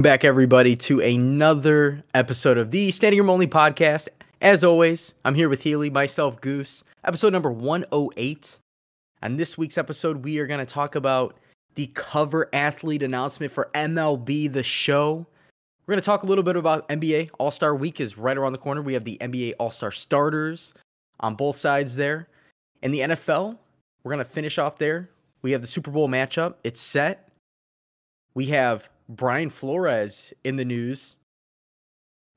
back everybody to another episode of the Standing Room Only podcast. As always, I'm here with Healy, myself, Goose, episode number 108. On this week's episode, we are going to talk about the cover athlete announcement for MLB The Show. We're going to talk a little bit about NBA All Star Week is right around the corner. We have the NBA All Star starters on both sides there. In the NFL, we're going to finish off there. We have the Super Bowl matchup. It's set. We have Brian Flores in the news.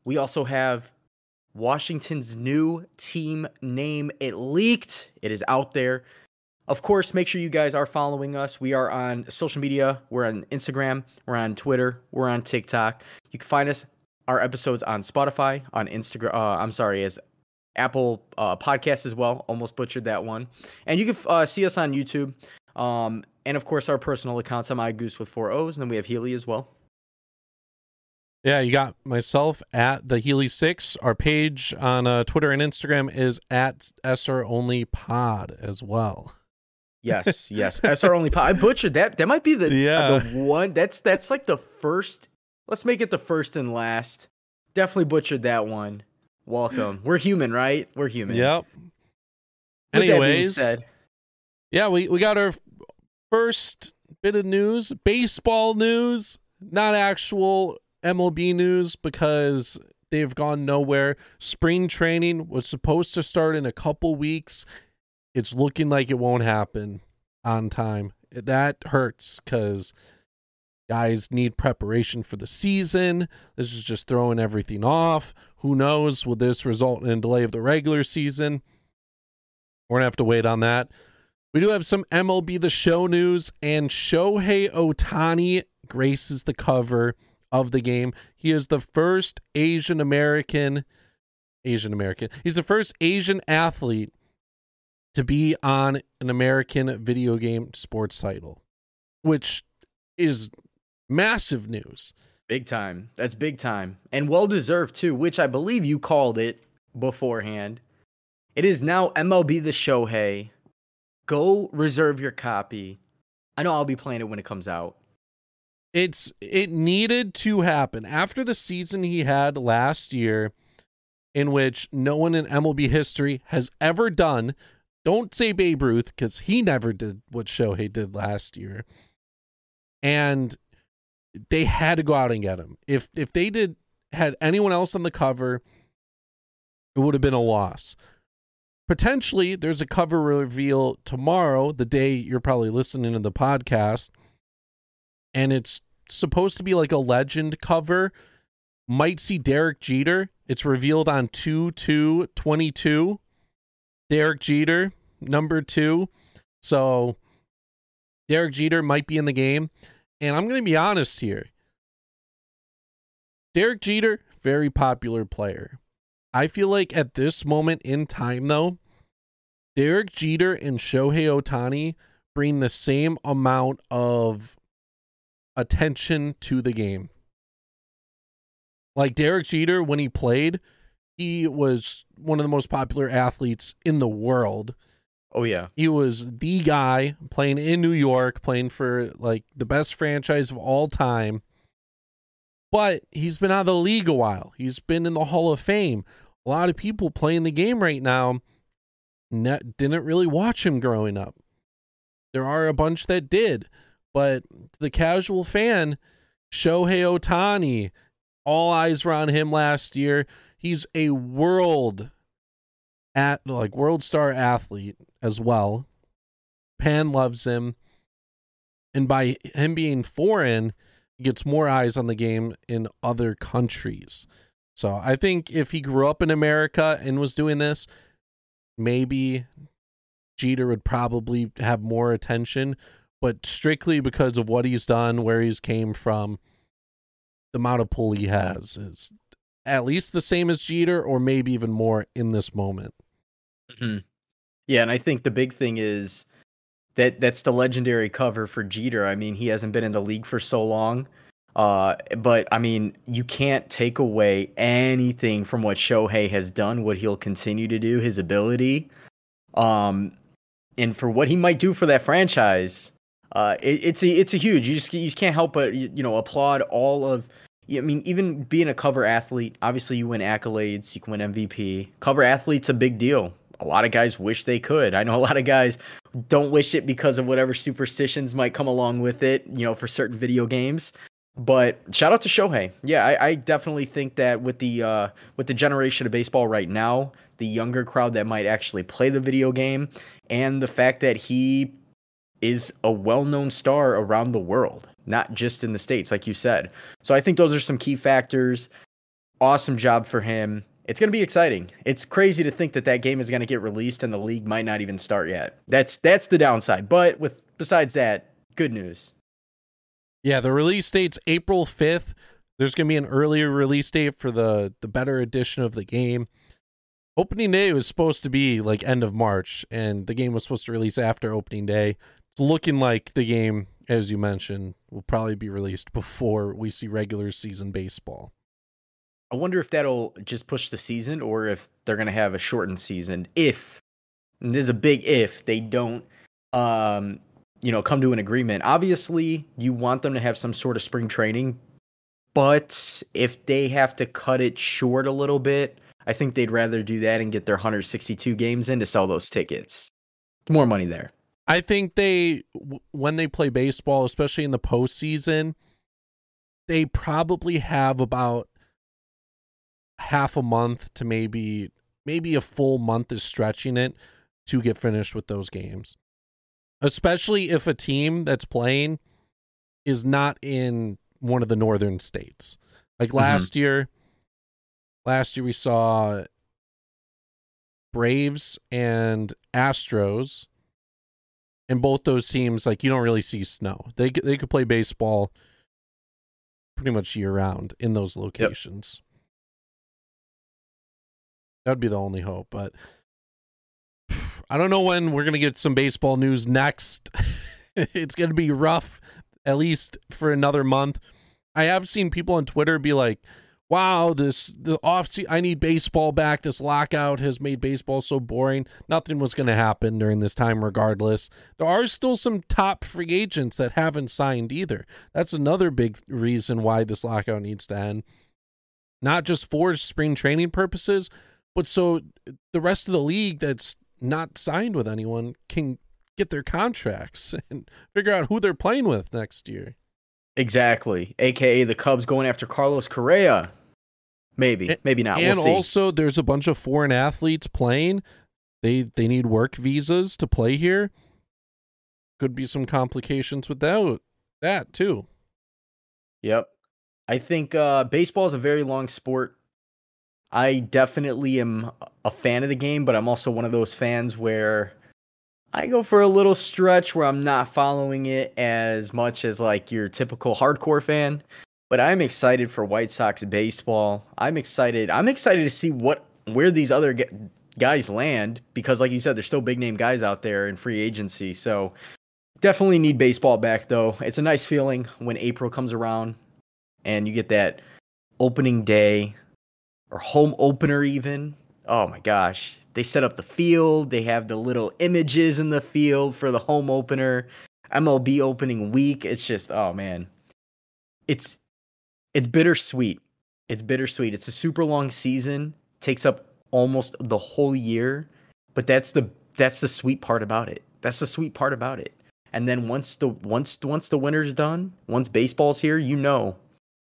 We also have Washington's new team name. It leaked, it is out there. Of course, make sure you guys are following us. We are on social media. We're on Instagram, we're on Twitter, we're on TikTok. You can find us our episodes on Spotify, on Instagram. Uh, I'm sorry, as Apple uh, Podcasts as well. Almost butchered that one. And you can uh, see us on YouTube. Um, and of course, our personal accounts. I'm iGoose with four O's, and then we have Healy as well. Yeah, you got myself at the Healy Six. Our page on uh, Twitter and Instagram is at SR Only Pod as well. Yes, yes, SR Only Pod. I butchered that. That might be the yeah the one. That's that's like the first. Let's make it the first and last. Definitely butchered that one. Welcome. We're human, right? We're human. Yep. With Anyways, yeah, we we got our first bit of news, baseball news, not actual MLB news because they've gone nowhere. Spring training was supposed to start in a couple weeks. It's looking like it won't happen on time. That hurts because guys need preparation for the season. This is just throwing everything off. Who knows? Will this result in a delay of the regular season? We're going to have to wait on that. We do have some MLB The Show news, and Shohei Ohtani graces the cover of the game. He is the first Asian American, Asian American, he's the first Asian athlete to be on an American video game sports title, which is massive news. big time. That's big time, and well deserved too. Which I believe you called it beforehand. It is now MLB The Shohei. Go reserve your copy. I know I'll be playing it when it comes out. it's it needed to happen after the season he had last year in which no one in MLB history has ever done. Don't say Babe Ruth because he never did what Shohei did last year. And they had to go out and get him. If if they did had anyone else on the cover, it would have been a loss. Potentially, there's a cover reveal tomorrow, the day you're probably listening to the podcast and it's supposed to be like a legend cover. Might see Derek Jeter. It's revealed on 2 2 22. Derek Jeter, number two. So Derek Jeter might be in the game. And I'm going to be honest here. Derek Jeter, very popular player. I feel like at this moment in time, though, Derek Jeter and Shohei Ohtani bring the same amount of attention to the game. Like Derek Jeter, when he played, he was one of the most popular athletes in the world. Oh yeah, He was the guy playing in New York, playing for like the best franchise of all time. But he's been out of the league a while. He's been in the Hall of Fame. A lot of people playing the game right now ne- didn't really watch him growing up. There are a bunch that did, but the casual fan, Shohei Ohtani, all eyes were on him last year. He's a world at like world star athlete as well. Pan loves him. And by him being foreign, gets more eyes on the game in other countries. So I think if he grew up in America and was doing this, maybe Jeter would probably have more attention. But strictly because of what he's done, where he's came from, the amount of pull he has is at least the same as Jeter, or maybe even more in this moment. Mm-hmm. yeah, and I think the big thing is that that's the legendary cover for Jeter. I mean, he hasn't been in the league for so long. Uh, but I mean, you can't take away anything from what Shohei has done, what he'll continue to do, his ability, um, and for what he might do for that franchise. Uh, it, it's a it's a huge. You just you can't help but you, you know applaud all of I mean, even being a cover athlete, obviously you win accolades, you can win MVP. Cover athlete's a big deal. A lot of guys wish they could. I know a lot of guys don't wish it because of whatever superstitions might come along with it, you know, for certain video games. But shout out to Shohei. Yeah, I, I definitely think that with the uh, with the generation of baseball right now, the younger crowd that might actually play the video game, and the fact that he is a well-known star around the world, not just in the states, like you said. So I think those are some key factors. Awesome job for him. It's going to be exciting. It's crazy to think that that game is going to get released and the league might not even start yet. That's that's the downside. But with besides that, good news. Yeah, the release date's April 5th. There's going to be an earlier release date for the the better edition of the game. Opening day was supposed to be like end of March and the game was supposed to release after opening day. It's looking like the game as you mentioned will probably be released before we see regular season baseball. I wonder if that'll just push the season or if they're going to have a shortened season. If, and there's a big if, they don't, um, you know, come to an agreement. Obviously, you want them to have some sort of spring training, but if they have to cut it short a little bit, I think they'd rather do that and get their 162 games in to sell those tickets. More money there. I think they, when they play baseball, especially in the postseason, they probably have about half a month to maybe maybe a full month is stretching it to get finished with those games. Especially if a team that's playing is not in one of the northern states. Like mm-hmm. last mm-hmm. year last year we saw Braves and Astros and both those teams like you don't really see snow. They they could play baseball pretty much year round in those locations. Yep. That'd be the only hope, but I don't know when we're going to get some baseball news next. it's going to be rough at least for another month. I have seen people on Twitter be like, "Wow, this the off season, I need baseball back. This lockout has made baseball so boring. Nothing was going to happen during this time regardless." There are still some top free agents that haven't signed either. That's another big reason why this lockout needs to end. Not just for spring training purposes, but so the rest of the league that's not signed with anyone can get their contracts and figure out who they're playing with next year. Exactly. AKA the Cubs going after Carlos Correa. Maybe, maybe not. And we'll also, there's a bunch of foreign athletes playing. They they need work visas to play here. Could be some complications without that too. Yep. I think uh, baseball is a very long sport. I definitely am a fan of the game, but I'm also one of those fans where I go for a little stretch where I'm not following it as much as like your typical hardcore fan. But I'm excited for White Sox baseball. I'm excited. I'm excited to see what where these other guys land because, like you said, there's still big name guys out there in free agency. So definitely need baseball back though. It's a nice feeling when April comes around and you get that opening day or home opener even. Oh my gosh. They set up the field, they have the little images in the field for the home opener. MLB opening week. It's just oh man. It's it's bittersweet. It's bittersweet. It's a super long season. Takes up almost the whole year, but that's the that's the sweet part about it. That's the sweet part about it. And then once the once once the winter's done, once baseball's here, you know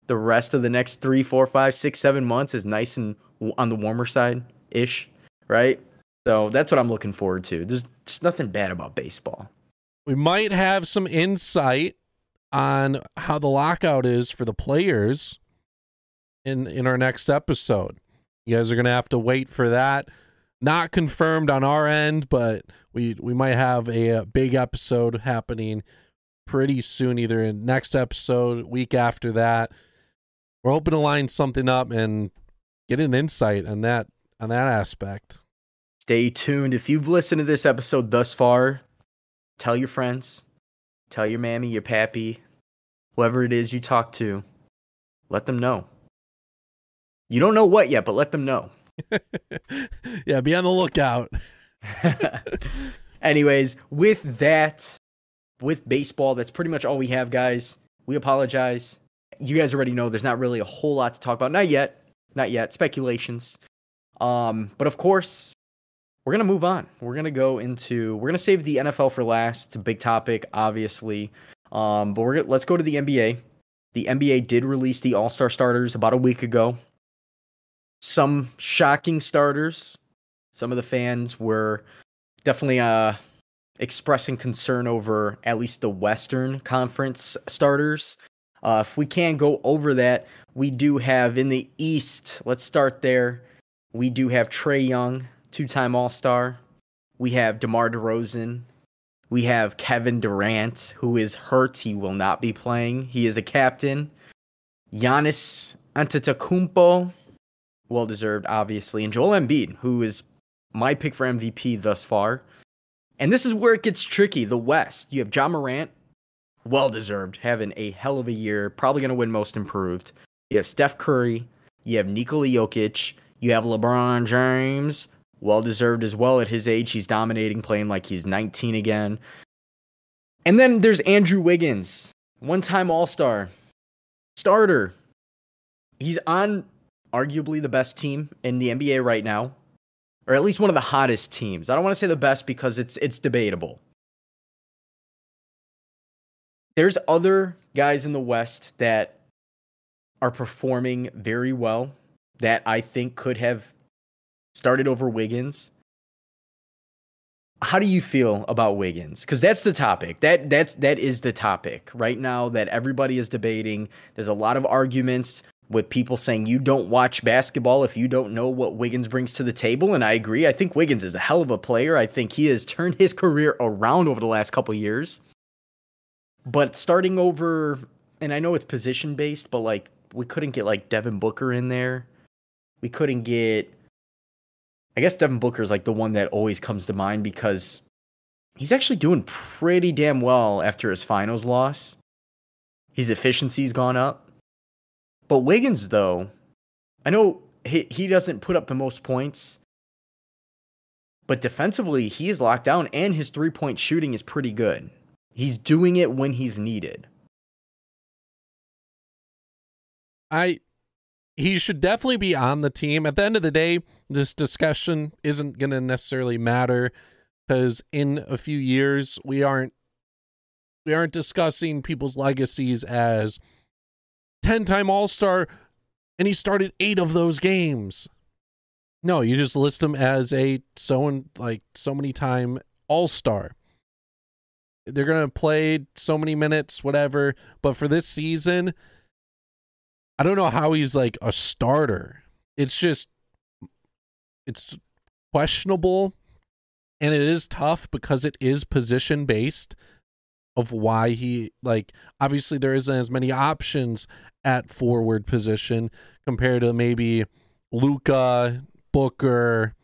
the rest of the next three, four, five, six, seven months is nice and on the warmer side ish, right? So that's what I'm looking forward to. There's just nothing bad about baseball. We might have some insight on how the lockout is for the players in in our next episode. You guys are gonna have to wait for that. Not confirmed on our end, but we we might have a big episode happening pretty soon, either in next episode, week after that we're hoping to line something up and get an insight on that on that aspect. Stay tuned. If you've listened to this episode thus far, tell your friends, tell your mammy, your pappy, whoever it is you talk to, let them know. You don't know what yet, but let them know. yeah, be on the lookout. Anyways, with that, with baseball, that's pretty much all we have, guys. We apologize you guys already know there's not really a whole lot to talk about. Not yet. Not yet. Speculations. Um, but of course, we're gonna move on. We're gonna go into we're gonna save the NFL for last. Big topic, obviously. Um, but we're gonna, let's go to the NBA. The NBA did release the All Star starters about a week ago. Some shocking starters. Some of the fans were definitely uh expressing concern over at least the Western Conference starters. Uh, if we can't go over that, we do have in the East. Let's start there. We do have Trae Young, two-time All-Star. We have DeMar DeRozan. We have Kevin Durant, who is hurt. He will not be playing. He is a captain. Giannis Antetokounmpo, well deserved, obviously, and Joel Embiid, who is my pick for MVP thus far. And this is where it gets tricky. The West, you have Ja Morant, well deserved, having a hell of a year, probably going to win Most Improved. You have Steph Curry, you have Nikola Jokic, you have LeBron James, well deserved as well at his age. He's dominating, playing like he's 19 again. And then there's Andrew Wiggins, one time All Star, starter. He's on arguably the best team in the NBA right now, or at least one of the hottest teams. I don't want to say the best because it's it's debatable. There's other guys in the West that are performing very well that I think could have started over Wiggins. How do you feel about Wiggins? Because that's the topic. That that's that is the topic right now that everybody is debating. There's a lot of arguments with people saying you don't watch basketball if you don't know what Wiggins brings to the table, and I agree. I think Wiggins is a hell of a player. I think he has turned his career around over the last couple years. But starting over, and I know it's position based, but like we couldn't get like Devin Booker in there. We couldn't get. I guess Devin Booker is like the one that always comes to mind because he's actually doing pretty damn well after his finals loss. His efficiency's gone up. But Wiggins, though, I know he, he doesn't put up the most points, but defensively, he is locked down and his three point shooting is pretty good. He's doing it when he's needed. I he should definitely be on the team. At the end of the day, this discussion isn't going to necessarily matter because in a few years we aren't we aren't discussing people's legacies as 10-time All-Star and he started 8 of those games. No, you just list him as a so and like so many time All-Star. They're going to play so many minutes whatever, but for this season, I don't know how he's like a starter. It's just it's questionable and it is tough because it is position based of why he like obviously there isn't as many options at forward position compared to maybe Luka, Booker,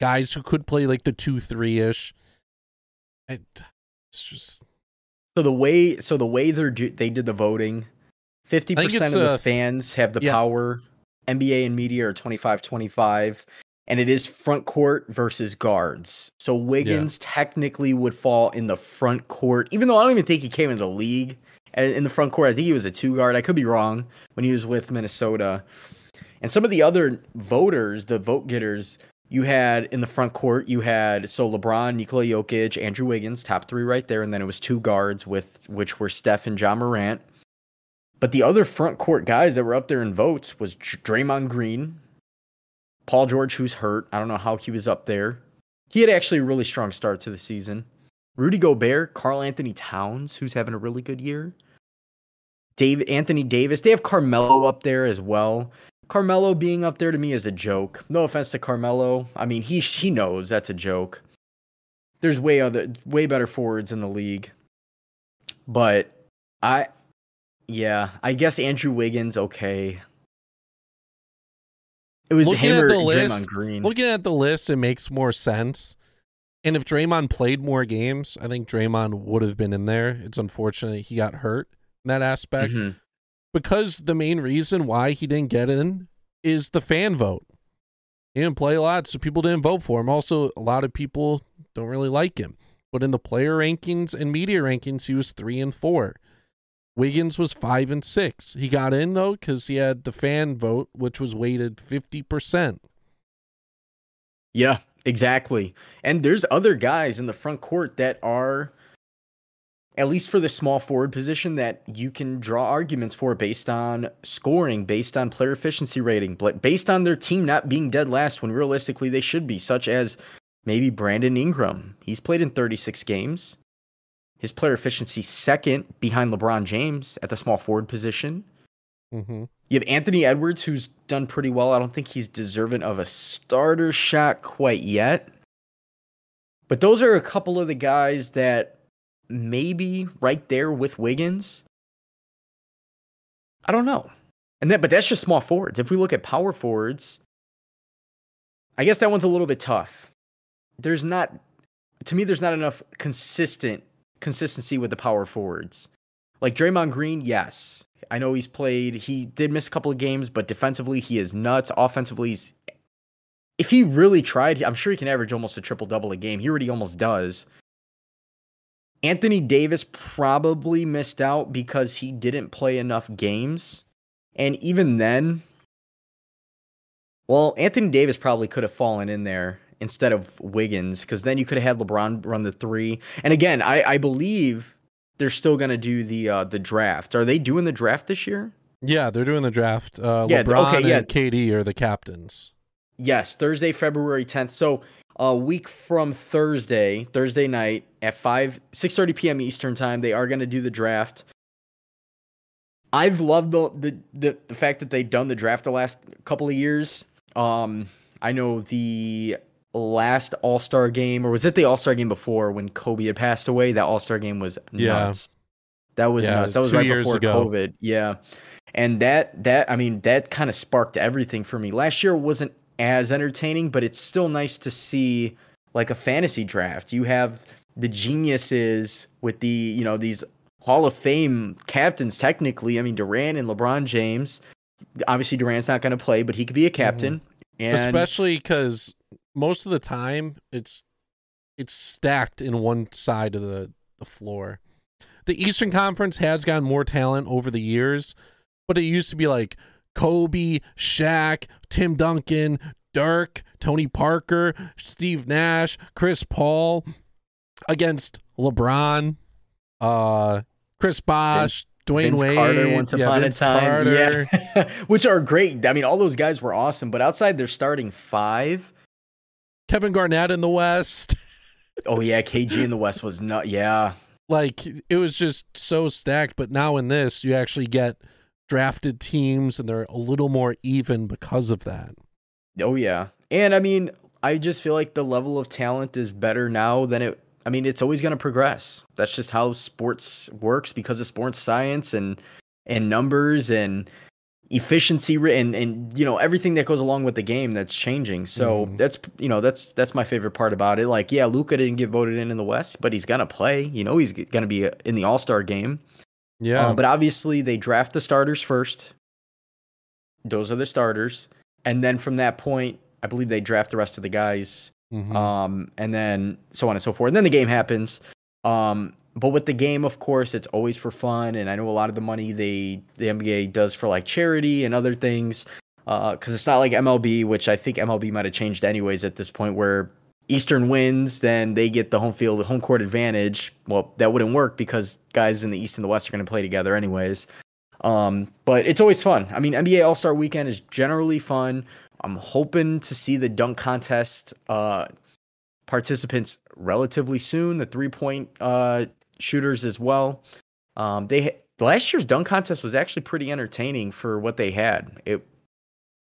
guys who could play like the 2-3 ish. It's just so the way so the way they're do, they did the voting Fifty percent of the uh, fans have the yeah. power. NBA and media are 25-25, and it is front court versus guards. So Wiggins yeah. technically would fall in the front court, even though I don't even think he came into the league uh, in the front court. I think he was a two guard. I could be wrong when he was with Minnesota. And some of the other voters, the vote getters, you had in the front court, you had so LeBron, Nikola Jokic, Andrew Wiggins, top three right there, and then it was two guards with which were Steph and Ja Morant. But the other front court guys that were up there in votes was Draymond Green, Paul George, who's hurt. I don't know how he was up there. He had actually a really strong start to the season. Rudy Gobert, Karl-Anthony Towns, who's having a really good year. David Anthony Davis. They have Carmelo up there as well. Carmelo being up there to me is a joke. No offense to Carmelo. I mean, he he knows that's a joke. There's way other way better forwards in the league. But I yeah, I guess Andrew Wiggins okay. It was looking at the list, Green. Looking at the list, it makes more sense. And if Draymond played more games, I think Draymond would have been in there. It's unfortunate he got hurt in that aspect. Mm-hmm. Because the main reason why he didn't get in is the fan vote. He didn't play a lot, so people didn't vote for him. Also, a lot of people don't really like him. But in the player rankings and media rankings, he was three and four Wiggins was five and six. He got in though because he had the fan vote, which was weighted fifty percent. Yeah, exactly. And there's other guys in the front court that are at least for the small forward position that you can draw arguments for based on scoring, based on player efficiency rating, but based on their team not being dead last when realistically they should be, such as maybe Brandon Ingram. He's played in 36 games. His player efficiency second behind LeBron James at the small forward position. Mm-hmm. You have Anthony Edwards, who's done pretty well. I don't think he's deserving of a starter shot quite yet. But those are a couple of the guys that maybe right there with Wiggins. I don't know. And that but that's just small forwards. If we look at power forwards, I guess that one's a little bit tough. There's not to me there's not enough consistent consistency with the power forwards. Like Draymond Green, yes. I know he's played, he did miss a couple of games, but defensively he is nuts. Offensively, he's if he really tried, I'm sure he can average almost a triple double a game. He already almost does. Anthony Davis probably missed out because he didn't play enough games. And even then, well, Anthony Davis probably could have fallen in there instead of Wiggins because then you could have had LeBron run the three. And again, I, I believe they're still going to do the uh, the draft. Are they doing the draft this year? Yeah, they're doing the draft. Uh, yeah, LeBron okay, yeah. and KD are the captains. Yes, Thursday, February 10th. So a week from Thursday, Thursday night at 5 6:30 p.m. Eastern time, they are going to do the draft. I've loved the, the, the the fact that they've done the draft the last couple of years. Um, I know the last All Star game, or was it the All Star game before when Kobe had passed away? That All Star game was nuts. Yeah. That was yeah, nuts. That was right before ago. COVID. Yeah, and that that I mean that kind of sparked everything for me. Last year wasn't as entertaining, but it's still nice to see like a fantasy draft. You have the geniuses with the, you know, these Hall of Fame captains technically. I mean, Durant and LeBron James. Obviously Durant's not going to play, but he could be a captain. Mm-hmm. And especially cuz most of the time it's it's stacked in one side of the, the floor. The Eastern Conference has gotten more talent over the years, but it used to be like Kobe, Shaq, Tim Duncan, Dirk, Tony Parker, Steve Nash, Chris Paul against LeBron, uh, Chris Bosh, Dwyane Vince Wade, Carter once yeah, upon Vince a time, Carter. yeah, which are great. I mean, all those guys were awesome, but outside their starting five, Kevin Garnett in the West. oh yeah, KG in the West was not. Yeah, like it was just so stacked. But now in this, you actually get drafted teams and they're a little more even because of that. Oh yeah. And I mean, I just feel like the level of talent is better now than it I mean, it's always going to progress. That's just how sports works because of sports science and and numbers and efficiency and and you know everything that goes along with the game that's changing. So mm. that's you know that's that's my favorite part about it. Like yeah, Luka didn't get voted in in the West, but he's gonna play. You know he's gonna be in the All Star game. Yeah. Uh, but obviously, they draft the starters first. Those are the starters. And then from that point, I believe they draft the rest of the guys. Mm-hmm. Um, and then so on and so forth. And then the game happens. Um, but with the game, of course, it's always for fun. And I know a lot of the money they the NBA does for like charity and other things. Because uh, it's not like MLB, which I think MLB might have changed anyways at this point, where Eastern wins, then they get the home field, home court advantage. Well, that wouldn't work because guys in the East and the West are going to play together anyways. Um, but it's always fun. I mean, NBA All Star Weekend is generally fun. I'm hoping to see the dunk contest uh, participants relatively soon. The three point uh, shooters as well. Um, they last year's dunk contest was actually pretty entertaining for what they had. It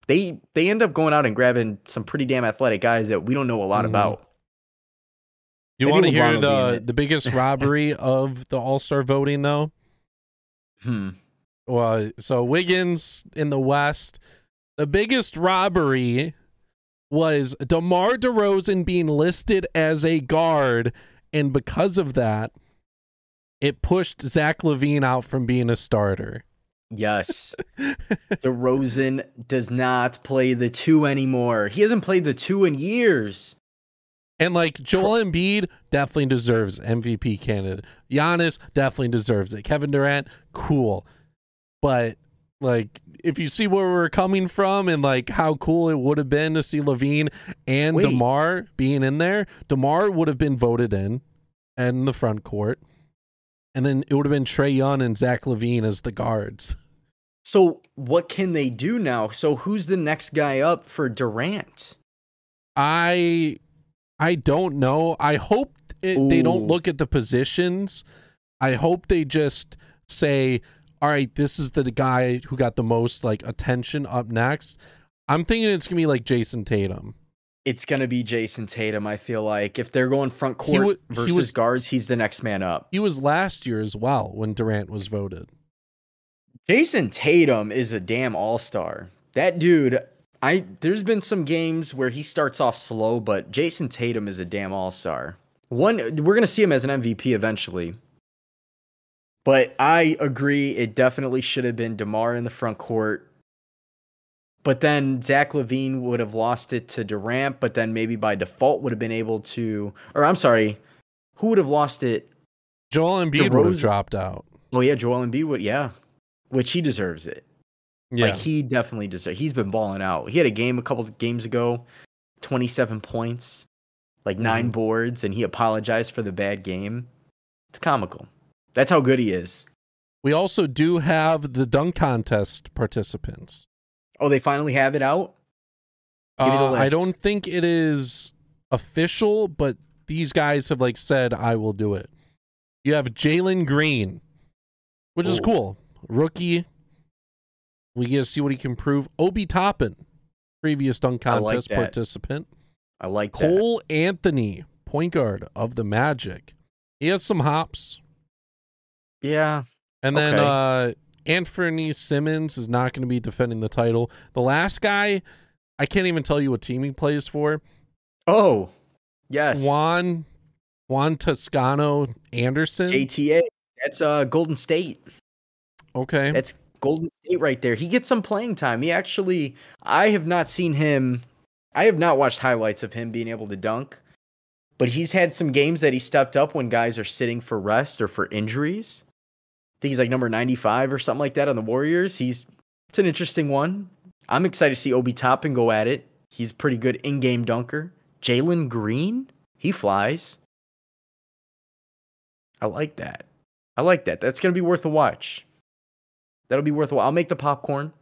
they they end up going out and grabbing some pretty damn athletic guys that we don't know a lot mm-hmm. about. You want to hear the the biggest robbery of the All Star voting though? Hmm. Well, so Wiggins in the West, the biggest robbery was DeMar DeRozan being listed as a guard, and because of that, it pushed Zach LaVine out from being a starter. Yes. DeRozan does not play the two anymore. He hasn't played the two in years. And like Joel Embiid definitely deserves MVP candidate. Giannis definitely deserves it. Kevin Durant, cool. But like if you see where we're coming from and like how cool it would have been to see LaVine and Wait. DeMar being in there, DeMar would have been voted in and in the front court. And then it would have been Trae Young and Zach LaVine as the guards. So what can they do now? So who's the next guy up for Durant? I I don't know. I hope it, they don't look at the positions. I hope they just say, "All right, this is the guy who got the most like attention up next." I'm thinking it's gonna be like Jayson Tatum. It's gonna be Jayson Tatum. I feel like if they're going front He court he versus was- guards, he's the next man up. He was last year as well when Durant was voted. Jayson Tatum is a damn all star. That dude, I there's been some games where he starts off slow, but Jayson Tatum is a damn all star. One, we're gonna see him as an MVP eventually. But I agree, it definitely should have been Demar in the front court. But then Zach LaVine would have lost it to Durant, but then maybe by default would have been able to, or I'm sorry, who would have lost it? Joel Embiid would have dropped out. Oh yeah, Joel Embiid would, yeah, which he deserves it. Yeah, Like he definitely deserves. He's been balling out. He had a game a couple of games ago, twenty-seven points, like 9 Mhm. boards, and he apologized for the bad game. It's comical. That's how good he is. we also do have the dunk contest participants. Oh, they finally have it out. Give me the Uh, I don't think it is official, but these guys have like said I will do it. You have Jalen Green, which is cool. Rookie. We get to see what he can prove. Obi Toppin, previous dunk I like contest participant. I like that. Cole Anthony, point guard of the Magic. He has some hops. Yeah, And then Okay. uh Anthony Simons is not going to be defending the title. The last guy, I can't even tell you what team he plays for. Oh, yes. Juan Juan Toscano Anderson. JTA. That's uh Golden State. Okay. That's Golden State right there. He gets some playing time. He actually, I have not seen him. I have not watched highlights of him being able to dunk, but he's had some games that he stepped up when guys are sitting for rest or for injuries. I think he's like number 95 or something like that on the Warriors. He's it's an interesting one. I'm excited to see Obi Toppin go at it. He's pretty good in-game dunker. Jalen Green, he flies. I like that. I like that. That's gonna be worth a watch. That'll be worth a while. I'll make the popcorn.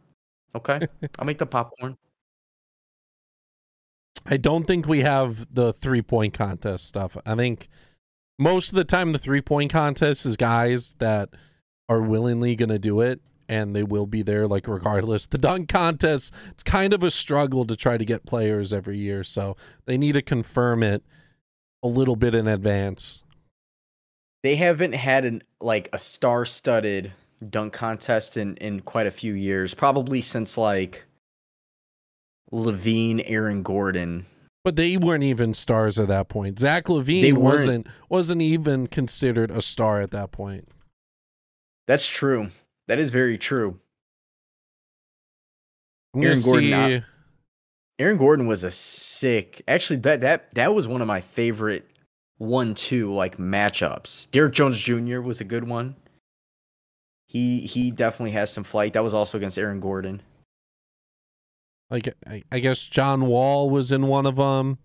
Okay. I'll make the popcorn. I don't think we have the three point contest stuff. I think most of the time the three point contest is guys that are willingly going to do it and they will be there like regardless. The dunk contest, it's kind of a struggle to try to get players every year, so they need to confirm it a little bit in advance. They haven't had an like a star-studded dunk contest in in quite a few years. Probably since like LaVine, Aaron Gordon. But they weren't even stars at that point. Zach LaVine wasn't wasn't even considered a star at that point. That's true. That is very true. Aaron Gordon see- out- Aaron Gordon was a sick. Actually, that that that was one of my favorite one-two like matchups. Derrick Jones Jr. was a good one. He he definitely has some flight. That was also against Aaron Gordon. like I, guess John Wall was in one of them.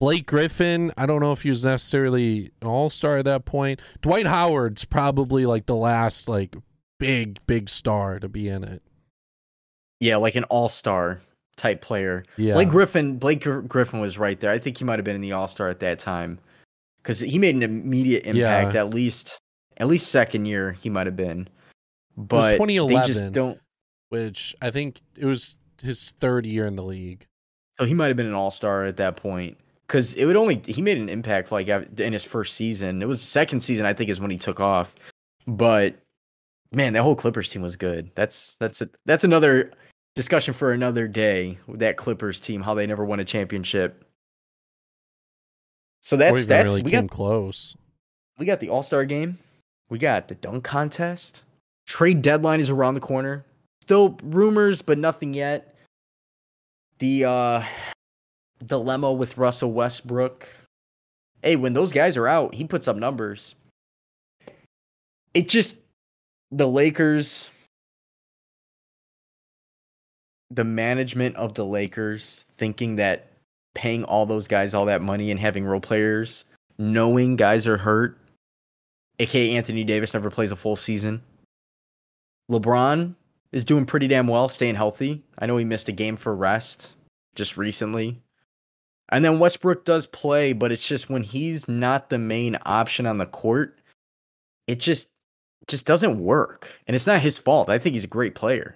Blake Griffin, I don't know if he was necessarily an all star at that point. Dwight Howard's probably like the last like big big star to be in it. Yeah, like an all-star type player. Yeah, Blake Griffin, Blake Griffin was right there. I think he might have been in the All Star at that time because he made an immediate impact. At least, at least second year he might have been. But they 2011. just don't. which I think it was his third year in the league. So he might have been an All Star at that point because it would only he made an impact like in his first season. It was second season I think is when he took off. But man, that whole Clippers team was good. That's that's a, that's another discussion for another day. That Clippers team, how they never won a championship. So that's that's really we came got close. we got the All Star game, we got the dunk contest. Trade deadline is around the corner. Still rumors, but nothing yet. The uh dilemma with Russell Westbrook hey, when those guys are out, he puts up numbers. It just the Lakers the management of the Lakers thinking that paying all those guys all that money and having role players knowing guys are hurt, aka Anthony Davis never plays a full season. LeBron is doing pretty damn well, staying healthy. I know he missed a game for rest just recently. And then Westbrook does play, but it's just when he's not the main option on the court, it just just doesn't work. And it's not his fault. I think he's a great player.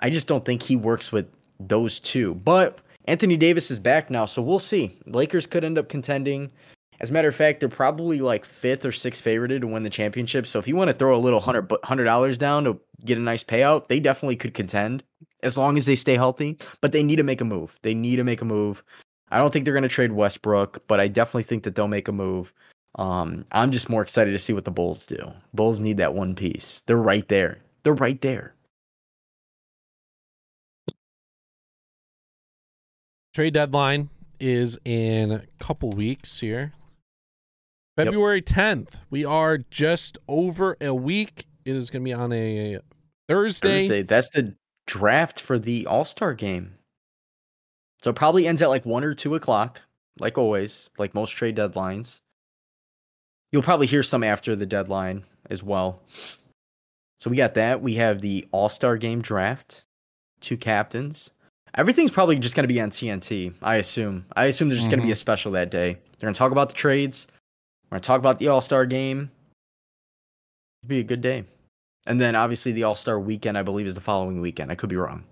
I just don't think he works with those two. But Anthony Davis is back now, so we'll see. Lakers could end up contending. As a matter of fact, they're probably like fifth or sixth favorited to win the championship. So if you want to throw a little hundred dollars down to get a nice payout, they definitely could contend as long as they stay healthy. But they need to make a move. They need to make a move. I don't think they're going to trade Westbrook, but I definitely think that they'll make a move. Um, I'm just more excited to see what the Bulls do. Bulls need that one piece. They're right there. They're right there. Trade deadline is in a couple weeks here. February yep. 10th. We are just over a week. It is going to be on a Thursday. Thursday. That's the draft for the All Star game. So it probably ends at like one or two o'clock, like always, like most trade deadlines. You'll probably hear some after the deadline as well. So we got that. We have the All Star game draft, two captains. Everything's probably just going to be on TNT, I assume. I assume there's just mm-hmm. going to be a special that day. They're going to talk about the trades. We're going to talk about the All Star game. It'd be a good day. And then obviously the All Star weekend, I believe, is the following weekend. I could be wrong.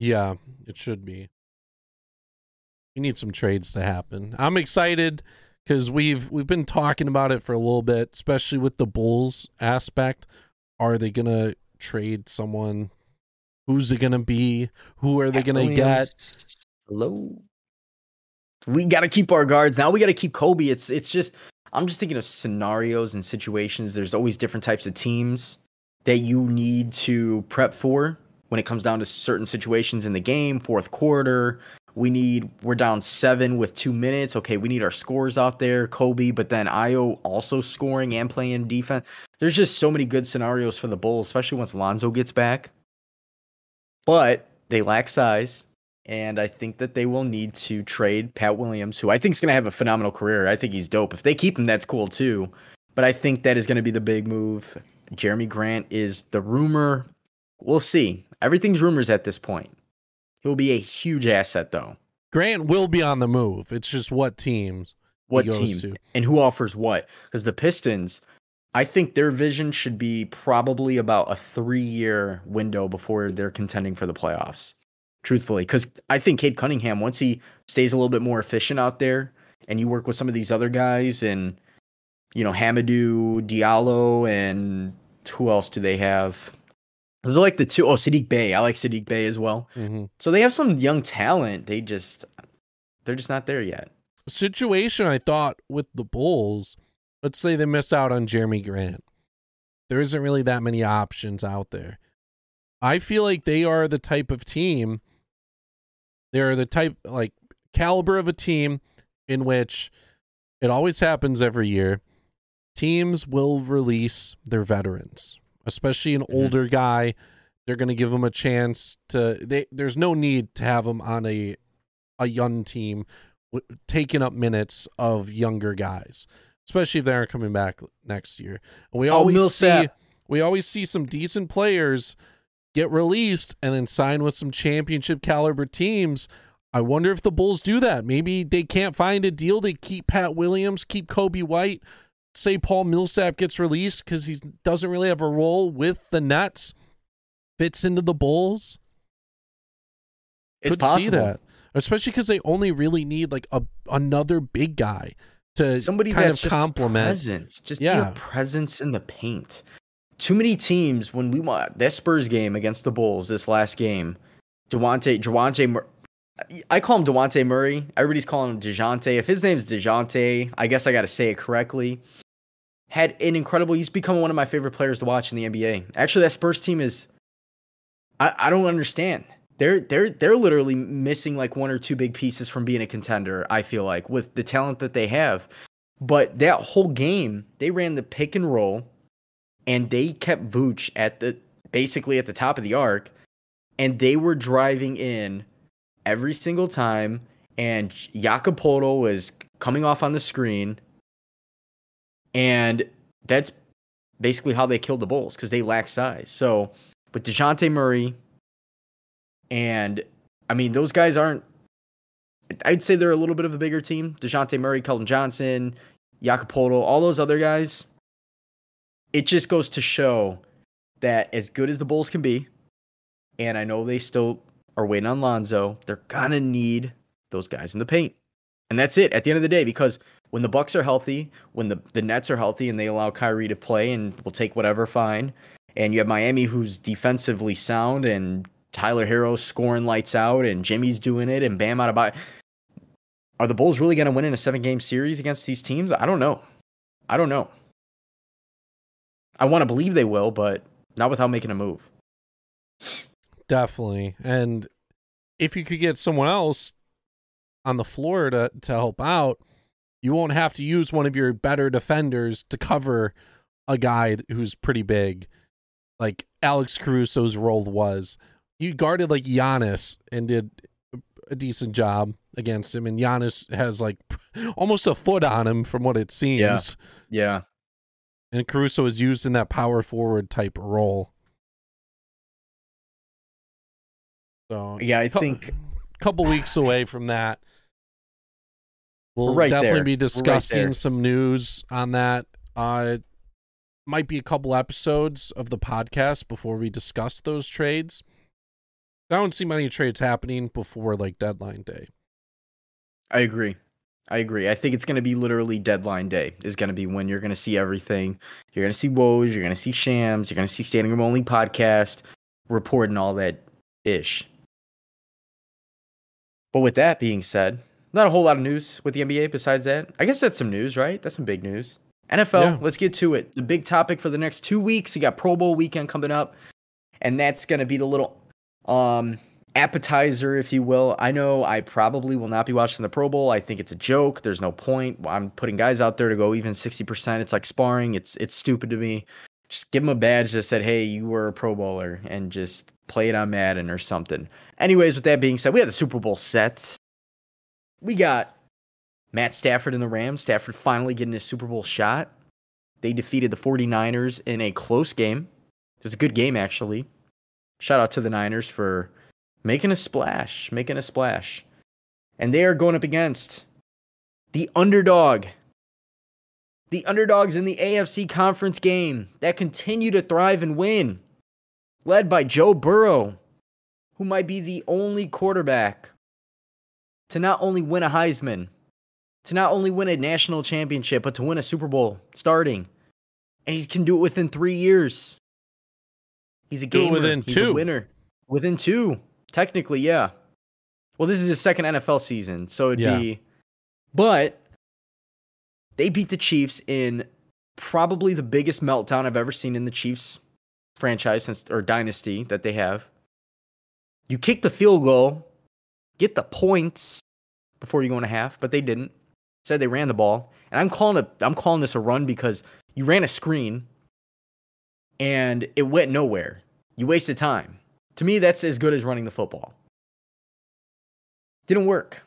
Yeah, it should be. We need some trades to happen. I'm excited because we've we've been talking about it for a little bit, especially with the Bulls aspect. Are they gonna trade someone Who's it gonna be? Who are they gonna get? Hello. We got to keep our guards now. We got to keep Coby. It's it's just I'm just thinking of scenarios and situations. There's always different types of teams that you need to prep for when it comes down to certain situations in the game. Fourth quarter, we need we're down seven with two minutes. Okay, we need our scores out there, Coby, but then Ayo also scoring and playing defense. There's just so many good scenarios for the Bulls, especially once Lonzo gets back but they lack size. And I think that they will need to trade Pat Williams, who I think is going to have a phenomenal career. I think he's dope. If they keep him, that's cool too. But I think that is going to be the big move. Jerami Grant is the rumor. We'll see. Everything's rumors at this point. He'll be a huge asset, though. Grant will be on the move. It's just what teams. What team to. and who offers what? Because the Pistons, I think their vision should be probably about a three year window before they're contending for the playoffs. Truthfully, because I think Cade Cunningham, once he stays a little bit more efficient out there, and you work with some of these other guys, and you know Hamidou Diallo, and who else do they have? Those are like the two. Oh, Saddiq Bey. I like Saddiq Bey as well. Mm-hmm. So they have some young talent. They just they're just not there yet. Situation I thought with the Bulls let's say they miss out on Jerami Grant. There isn't really that many options out there. I feel like they are the type of team, they're the type, like, caliber of a team in which it always happens every year. Teams will release their veterans, especially an mm-hmm. older guy. They're going to give them a chance to. They, there's no need to have them on a a young team taking up minutes of younger guys especially if they aren't coming back next year. And we oh, always see we always see some decent players get released and then sign with some championship caliber teams. I wonder if the Bulls do that. Maybe they can't find a deal to keep Pat Williams, keep Coby White. Say Paul Millsap gets released because he doesn't really have a role with the Nets, fits into the Bulls. It's Could possible. see that, especially because they only really need like a another big guy to somebody kind that's of compliment presence, just yeah. be a presence in the paint. Too many teams when we want that Spurs game against the Bulls this last game, Dejounte Dejounte I call him Dejounte Murray. Everybody's calling him Dejounte. If his name's Dejounte, I guess I got to say it correctly. Had an incredible. He's become one of my favorite players to watch in the NBA. Actually, that Spurs team is. I, I don't understand. they're they're they're literally missing like one or two big pieces from being a contender. I feel like with the talent that they have, but that whole game they ran the pick and roll, and they kept Vooch at the basically at the top of the arc, and they were driving in every single time, and Jakob Poeltl was coming off on the screen, and that's basically how they killed the Bulls because they lack size. So with Dejounte Murray and I mean, those guys aren't. I'd say they're a little bit of a bigger team. Dejounte Murray, Keldon Johnson, Jakob Poeltl, all those other guys. It just goes to show that as good as the Bulls can be, and I know they still are waiting on Lonzo, they're gonna need those guys in the paint. And that's it at the end of the day, because when the Bucks are healthy, when the, the Nets are healthy and they allow Kyrie to play and will take whatever fine, and you have Miami who's defensively sound and Tyler Herro scoring lights out and Jimmy's doing it and Bam out about. Are the Bulls really to win in a seven game series against these teams? I don't know. I don't know. I want to believe they will, but not without making a move. Definitely. And if you could get someone else on the floor to, to help out, you won't have to use one of your better defenders to cover a guy who's pretty big, like Alex Caruso's role was, you guarded like Giannis and did a decent job against him, and Giannis has like almost a foot on him from what it seems. Yeah. yeah. And Caruso is used in that power forward type role. So yeah, I think a couple weeks away from that. We'll right definitely there. be discussing right some news on that. Uh might be a couple episodes of the podcast before we discuss those trades. I don't see many trades happening before like deadline day. I agree. I agree. I think it's going to be literally deadline day is going to be when you're going to see everything. You're going to see Woj. you're going to see Shams, you're going to see Standing Room Only podcast, reporting all that ish. But with that being said, not a whole lot of news with the NBA besides that. I guess that's some news, right? That's some big news. NFL, yeah. let's get to it. The big topic for the next two weeks, you got Pro Bowl weekend coming up, and that's going to be the little um, appetizer, if you will. I know I probably will not be watching the Pro Bowl. I think it's a joke. There's no point. I'm putting guys out there to go even 60%. It's like sparring. It's it's stupid to me. Just give them a badge that said, "Hey, you were a Pro Bowler," and just play it on Madden or something. Anyways, with that being said, we had the Super Bowl sets. We got Matt Stafford and the Rams. Stafford finally getting his Super Bowl shot. They defeated the 49ers in a close game. It was a good game, actually. Shout out to the Niners for making a splash, making a splash. And they are going up against the underdog. The underdogs in the AFC conference game that continue to thrive and win, led by Joe Burrow, who might be the only quarterback to not only win a Heisman, to not only win a national championship, but to win a Super Bowl starting. And he can do it within three years. He's a gamer. Within He's two. a winner. Within two, technically, yeah. Well, this is his second NFL season, so it'd yeah. be. But they beat the Chiefs in probably the biggest meltdown I've ever seen in the Chiefs franchise since or dynasty that they have. You kick the field goal, get the points before you go in a half, but they didn't. Said they ran the ball, and I'm calling it. I'm calling this a run because you ran a screen and it went nowhere. You wasted time. To me, that's as good as running the football. Didn't work.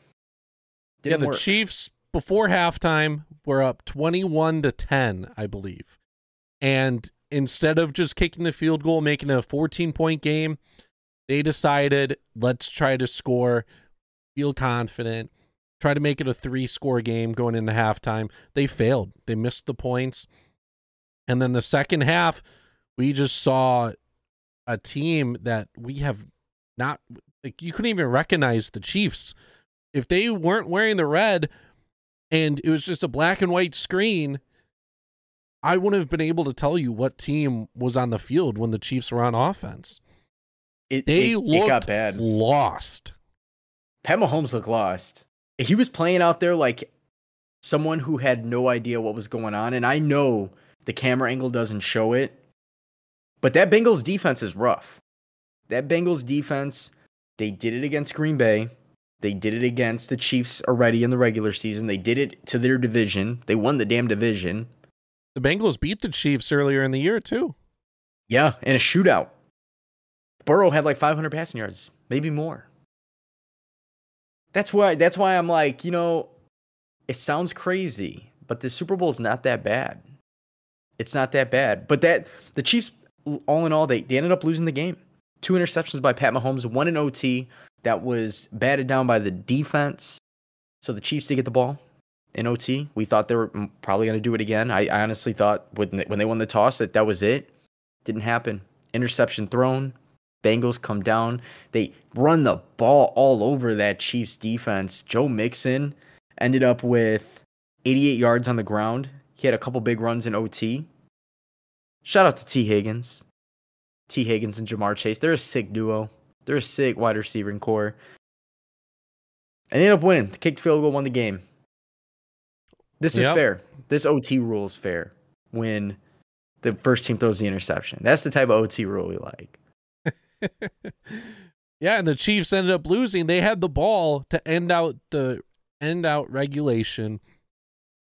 Didn't yeah, the work. Chiefs before halftime were up 21 to 10, I believe. And instead of just kicking the field goal, making a 14 point game, they decided, let's try to score, feel confident, try to make it a three score game going into halftime. They failed. They missed the points. And then the second half, we just saw a team that we have not like you couldn't even recognize the Chiefs. If they weren't wearing the red and it was just a black and white screen, I wouldn't have been able to tell you what team was on the field when the Chiefs were on offense. It, they it, looked it got bad. lost. Pat Mahomes looked lost. He was playing out there like someone who had no idea what was going on. And I know the camera angle doesn't show it, but that Bengals defense is rough. That Bengals defense They did it against Green Bay. They did it against the Chiefs already in the regular season. They did it to their division. They won the damn division. The Bengals beat the Chiefs earlier in the year too. Yeah, in a shootout. Burrow had like 500 passing yards, maybe more. That's why that's why I'm like, you know, it sounds crazy, but the Super Bowl is not that bad. It's not that bad. But that the Chiefs all in all they, they ended up losing the game. Two interceptions by Pat Mahomes, one in OT that was batted down by the defense. So the Chiefs did get the ball in OT. We thought they were mm, probably going to do it again. I, I honestly thought when they, when they won the toss that that was it. Didn't happen. Interception thrown. Bengals come down. They run the ball all over that Chiefs defense. Joe Mixon ended up with 88 yards on the ground. He had a couple big runs in OT. Shout out to Tee Higgins. Tee Higgins and Ja'Marr Chase. They're a sick duo. They're a sick wide receiving core. And they ended up winning. The kicked field goal won the game. This is Yep. fair. This OT rule is fair when the first team throws the interception. That's the type of OT rule we like. yeah, and the Chiefs ended up losing. They had the ball to end out the end out regulation.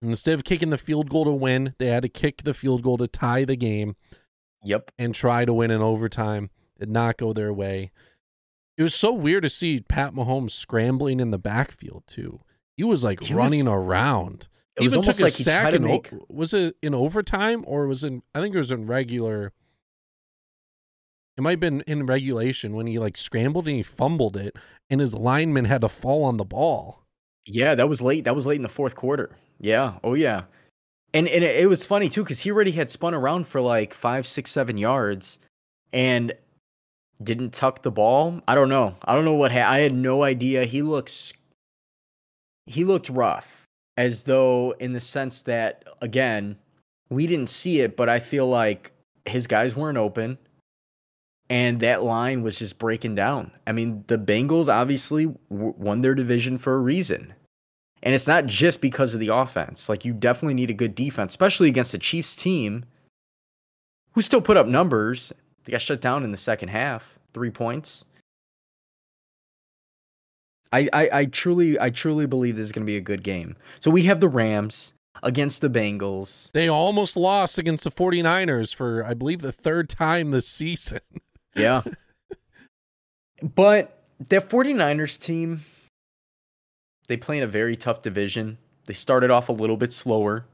Instead of kicking the field goal to win, they had to kick the field goal to tie the game Yep. and try to win in overtime. Did not go their way. It was so weird to see Pat Mahomes scrambling in the backfield too. He was like He running was- around. It was Even almost took a like he tried sack in make was it in overtime or was in I think it was in regular it might have been in regulation when he like scrambled and he fumbled it and his lineman had to fall on the ball. Yeah, that was late. That was late in the fourth quarter. Yeah. Oh yeah. And and it, it was funny too because he already had spun around for like five, six, seven yards, and didn't tuck the ball. I don't know. I don't know what ha- I had no idea. He looks. He looked rough, as though in the sense that again, we didn't see it, but I feel like his guys weren't open. And that line was just breaking down. I mean, the Bengals obviously won their division for a reason. And it's not just because of the offense. Like, you definitely need a good defense, especially against a Chiefs team who still put up numbers. They got shut down in the second half, three points. I, I, I truly, I truly believe this is going to be a good game. So we have the Rams against the Bengals. They almost lost against the 49ers for I believe the third time this season. Yeah. but that 49ers team, they play in a very tough division. They started off a little bit slower.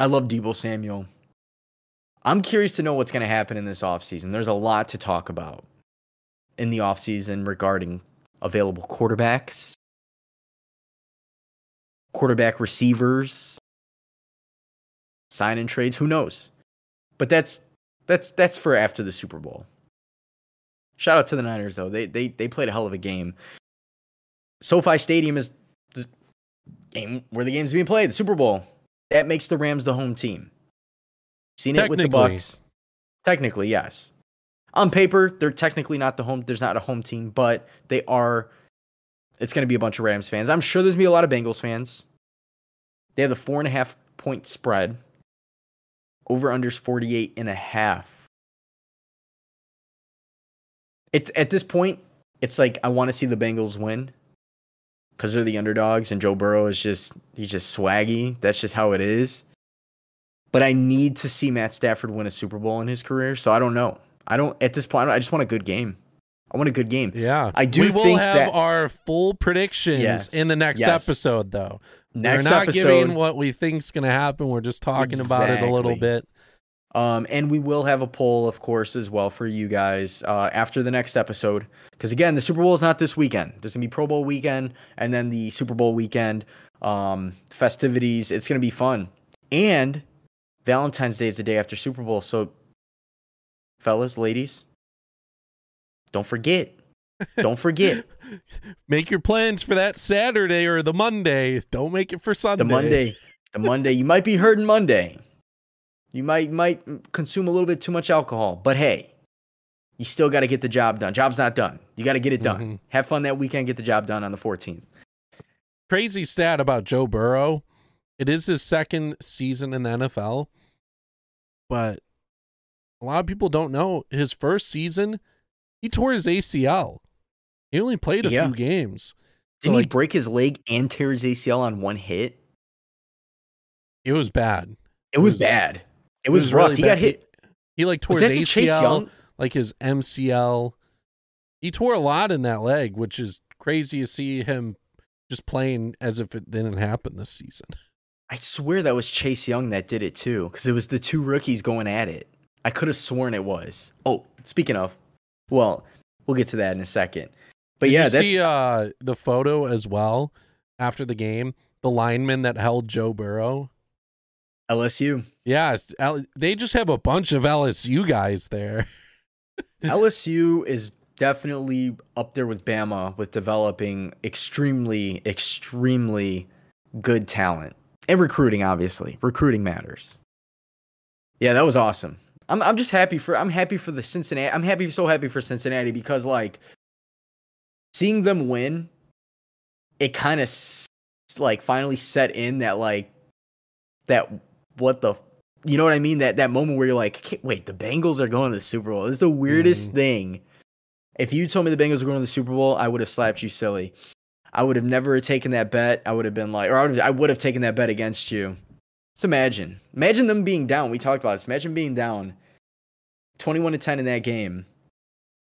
I love Deebo Samuel. I'm curious to know what's going to happen in this offseason. There's a lot to talk about in the offseason regarding available quarterbacks, quarterback receivers, sign and trades. Who knows? But that's that's that's for after the Super Bowl. Shout out to the Niners though. They they they played a hell of a game. SoFi Stadium is the game where the game's being played, the Super Bowl. That makes the Rams the home team. Seen it with the Bucks. Technically, yes. On paper, they're technically not the home. There's not a home team, but they are. It's going to be a bunch of Rams fans. I'm sure there's going to be a lot of Bengals fans. They have the four and a half point spread. Over unders 48 and a half. It's at this point, it's like I want to see the Bengals win because they're the underdogs and Joe Burrow is just he's just swaggy. That's just how it is. But I need to see Matt Stafford win a Super Bowl in his career, so I don't know. I don't at this point. I just want a good game. I want a good game. Yeah. I do We will have that- our full predictions Yes. in the next Yes. episode though. Next We're not episode, giving what we think's going to happen. We're just talking about it a little bit. Um, and we will have a poll, of course, as well for you guys uh, after the next episode. Because again, the Super Bowl is not this weekend. There's gonna be Pro Bowl weekend, and then the Super Bowl weekend um, festivities. It's gonna be fun. And Valentine's Day is the day after Super Bowl. So, fellas, ladies, don't forget. Don't forget Make your plans for that Saturday or the Monday. Don't make it for Sunday. the Monday. The Monday. You might be hurting Monday. You might might consume a little bit too much alcohol, but hey, you still got to get the job done. Job's not done. You got to get it done. Mhm. Have fun that weekend. Get the job done on the 14th. Crazy stat about Joe Burrow. It is his second season in the NFL, but a lot of people don't know his first season he tore his ACL. He only played a Yeah. few games. Didn't he like, break his leg and tear his ACL on one hit? it was bad. It was, was- bad. It was, rough. really he bad. got hit. He, he, like tore Was his ACL, like his MCL. He tore a lot in that leg, which is crazy to see him just playing as if it didn't happen this season. I swear that was Chase Young that did it too, because it was the two rookies going at it. I could have sworn it was. Oh, speaking of, well, we'll get to that in a second. But Did yeah, that's see uh, the photo as well after the game. The lineman that held Joe Burrow. LSU. Yeah, it's- L- they just have a bunch of LSU guys there. LSU is definitely up there with Bama with developing extremely, extremely good talent and recruiting. Obviously, recruiting matters. Yeah, that was awesome. I'm I'm just happy for I'm happy for the Cincinnati. I'm happy so happy for Cincinnati because like seeing them win, it kind of like finally set in that like that what the you know what I mean that that moment where you're like wait the Bengals are going to the Super Bowl. It's the weirdest Mhm. thing. If you told me the Bengals were going to the Super Bowl, I would have slapped you silly. I would have never taken that bet. I would have been like, or I would have, I would have taken that bet against you. Just imagine, imagine them being down. We talked about this. Imagine being down, twenty-one to ten in that game.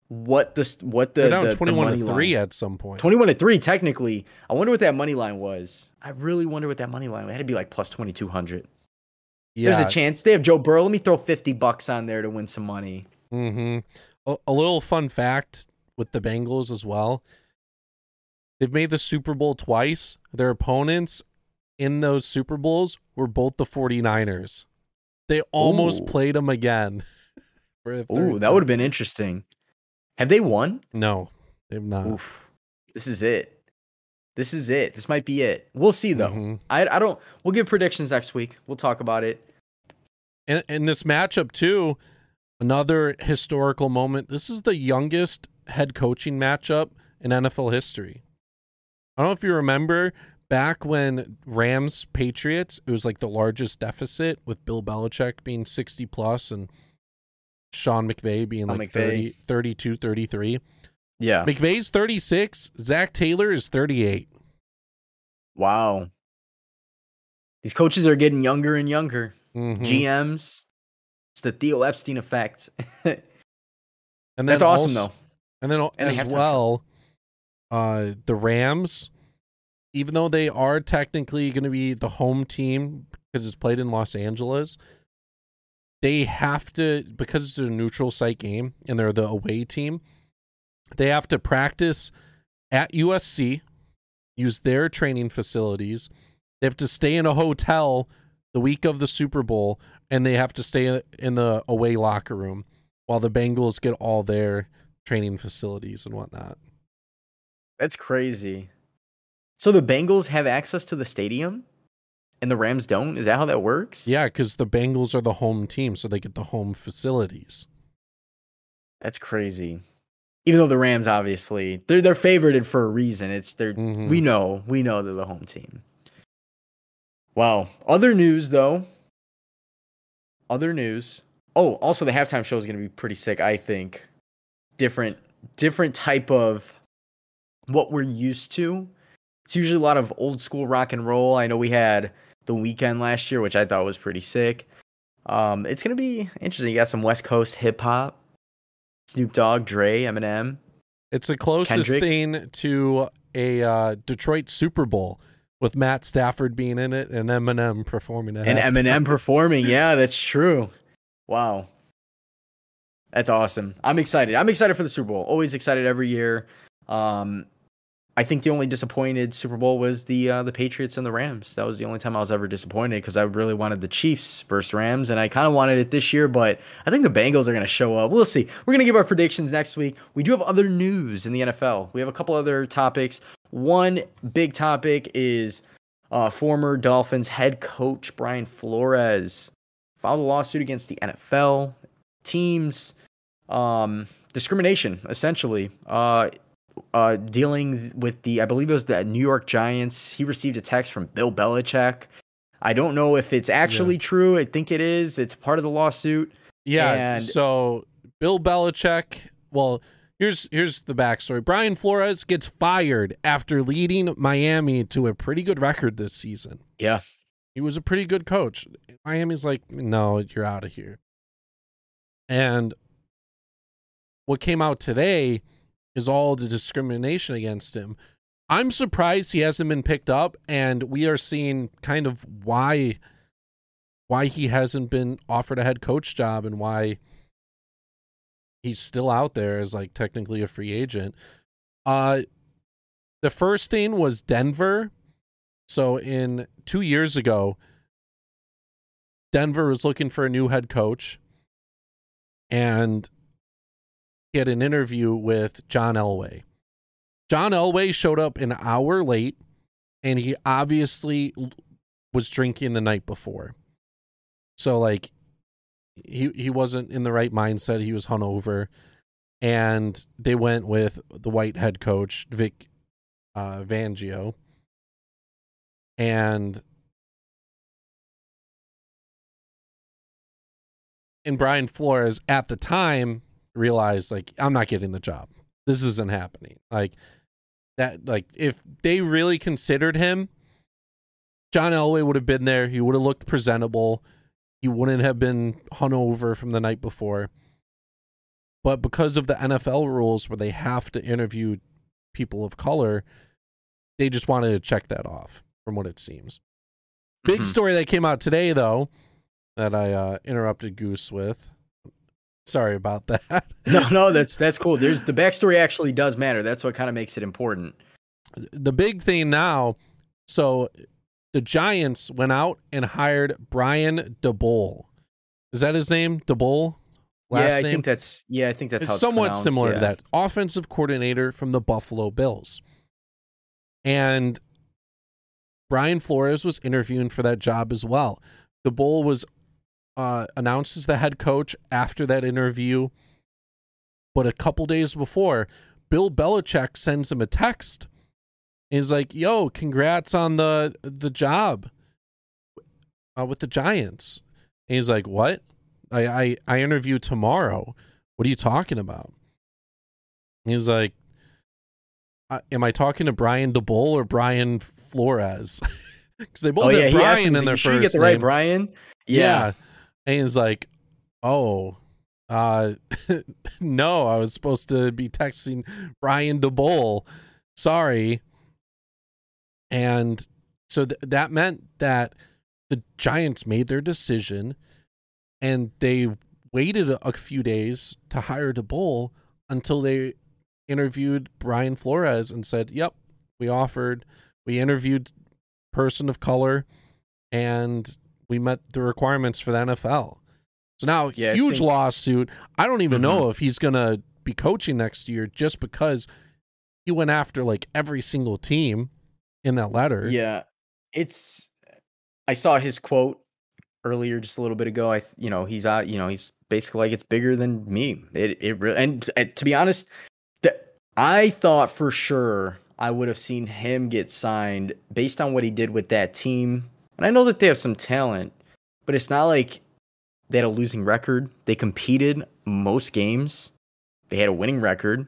What the what the They're down the- the twenty-one money to line- three at some 21 to 3 technically i wonder what that money line was i really wonder what that money line was. it had to be like plus 2200 yeah, there's a chance they have joe burrow let me throw 50 bucks on there to win some money hmm A, a little fun fact with the Bengals as well. They've made the Super Bowl twice. Their opponents in those Super Bowls were both the 49ers. They almost Ooh. played them again. for Ooh, that would have been interesting have they won No, they've not. Oof. this is it this is it this might be it we'll see though Mhm. I, I don't we'll give predictions next week we'll talk about it And in this matchup too, another historical moment. This is the youngest head coaching matchup in NFL history. I don't know if you remember back when Rams Patriots, it was like the largest deficit with Bill Belichick being 60 plus and Sean McVay being like McVay. 30, 32, 33. yeah McVay's 36, Zac Taylor is 38. wow these coaches are getting younger and younger Mhm. gms it's the theo epstein effect And that's awesome also- though And then And as well, uh, the Rams, even though they are technically going to be the home team because it's played in Los Angeles, they have to because it's a neutral site game and they're the away team. They have to practice at USC, use their training facilities. They have to stay in a hotel the week of the Super Bowl, and they have to stay in the away locker room while the Bengals get all their training facilities and whatnot. That's crazy. So the Bengals have access to the stadium and the Rams don't? Is that how that works? Yeah, because the Bengals are the home team, so they get the home facilities. That's crazy. Even though the Rams obviously they're they're favorited for a reason. It's they're Mhm. we know, we know they're the home team. Wow. Other news though. Other news. Oh, also the halftime show is gonna be pretty sick, I think. Different different type of what we're used to. It's usually a lot of old school rock and roll. I know we had the Weeknd last year, which I thought was pretty sick. Um, it's gonna be interesting. You got some West Coast hip hop, Snoop Dogg, Dre, Eminem. It's the closest Kendrick? thing to a uh, Detroit Super Bowl with Matt Stafford being in it and Eminem performing it. and Eminem performing. Yeah, that's true. Wow. That's awesome. I'm excited. I'm excited for the Super Bowl. Always excited every year. Um, I think the only disappointed Super Bowl was the uh, the Patriots and the Rams. That was the only time I was ever disappointed because I really wanted the Chiefs versus Rams, and I kind of wanted it this year. But I think the Bengals are going to show up. We'll see. We're going to give our predictions next week. We do have other news in the NFL. We have a couple other topics. One big topic is uh, former Dolphins head coach Brian Flores filed a lawsuit against the NFL teams, um, discrimination essentially. Uh, uh, dealing with the, I believe it was the New York Giants. He received a text from Bill Belichick. I don't know if it's actually true. I think it is. It's part of the lawsuit. Yeah. And- so Bill Belichick, well, here's here's the backstory. Brian Flores gets fired after leading Miami to a pretty good record this season. Yeah. He was a pretty good coach. Miami's like, no, you're out of here. And what came out today is all the discrimination against him. I'm surprised he hasn't been picked up, and we are seeing kind of why why he hasn't been offered a head coach job and why he's still out there as like technically a free agent. Uh the first thing was Denver. So in 2 years ago Denver was looking for a new head coach and he had an interview with John Elway. John Elway showed up an hour late and he obviously was drinking the night before. So like he he wasn't in the right mindset. He was hungover, and they went with the white head coach Vic uh, Fangio, and and Brian Flores at the time realized like I'm not getting the job. This isn't happening. Like that. Like if they really considered him, John Elway would have been there. He would have looked presentable he wouldn't have been hungover from the night before. But because of the NFL rules where they have to interview people of color, they just wanted to check that off from what it seems. Big mm-hmm. story that came out today, though, that I uh, interrupted Goose with. Sorry about that. no, no, that's that's cool. There's the backstory actually does matter. That's what kind of makes it important. The big thing now, so the Giants went out and hired Brian Daboll. Is that his name? Daboll? Last yeah, I name? think that's yeah, I think that's it's somewhat similar yeah. to that. Offensive coordinator from the Buffalo Bills. And Brian Flores was interviewing for that job as well. Daboll was uh, announced the head coach after that interview. But a couple days before, Bill Belichick sends him a text He's like, "Yo, congrats on the the job uh, with the Giants." And he's like, "What? I I I interview tomorrow. What are you talking about?" he's like, "Am I talking to Brian Daboll or Brian Flores?" Because they both oh, yeah, Brian in their first. You get the name. right Brian. Yeah. yeah. He's like, "Oh, uh, no, I was supposed to be texting Brian Daboll. Sorry." And so th- that meant that the Giants made their decision and they waited a, few days to hire Daboll until they interviewed Brian Flores and said, "Yep, we offered, we interviewed person of color and we met the requirements for the NFL." So now yeah, huge think... lawsuit. I don't even mm-hmm. know if he's going to be coaching next year just because he went after like every single team in that letter. Yeah. It's I saw his quote earlier just a little bit ago. I you know, he's out, you know, he's basically like it's bigger than me. It it really and, and to be honest, that I thought for sure I would have seen him get signed based on what he did with that team. And I know that they have some talent, but it's not like they had a losing record. They competed most games. They had a winning record.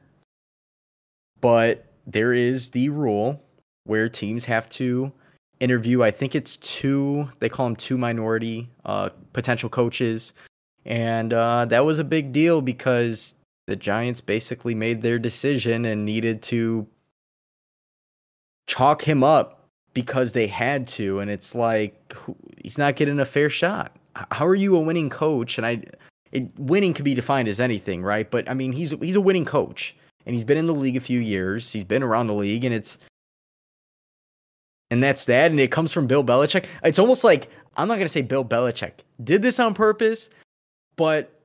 But there is the rule where teams have to interview. I think it's two. They call them two minority uh, potential coaches, and uh, that was a big deal because the Giants basically made their decision and needed to chalk him up because they had to. And it's like he's not getting a fair shot. How are you a winning coach? And I, it, winning could be defined as anything, right? But I mean, he's he's a winning coach, and he's been in the league a few years. He's been around the league, and it's and that's that. And it comes from Bill Belichick. It's almost like I'm not gonna say Bill Belichick did this on purpose, but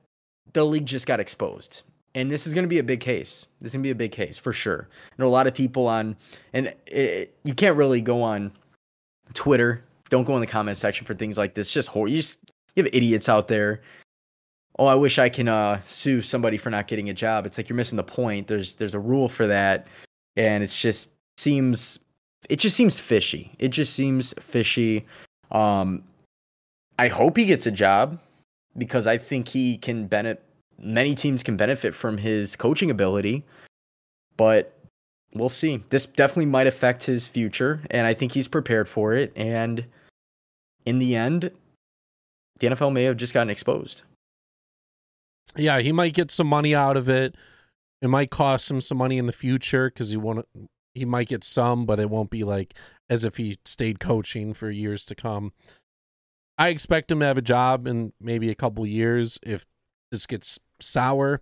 the league just got exposed. And this is going to be a big case. This is going to be a big case for sure. I know a lot of people on, and it, you can't really go on Twitter. Don't go in the comment section for things like this. Just horrible. You just you have idiots out there. Oh, I wish I can uh, sue somebody for not getting a job. It's like you're missing the point. There's there's a rule for that, and it just seems it just seems fishy. It just seems fishy. Um, I hope he gets a job because I think he can benefit many teams can benefit from his coaching ability, but we'll see. This definitely might affect his future, and I think he's prepared for it. And in the end, the NFL may have just gotten exposed. Yeah, he might get some money out of it. It might cost him some money in the future because he won't. He might get some, but it won't be like as if he stayed coaching for years to come. I expect him to have a job in maybe a couple years if this gets sour.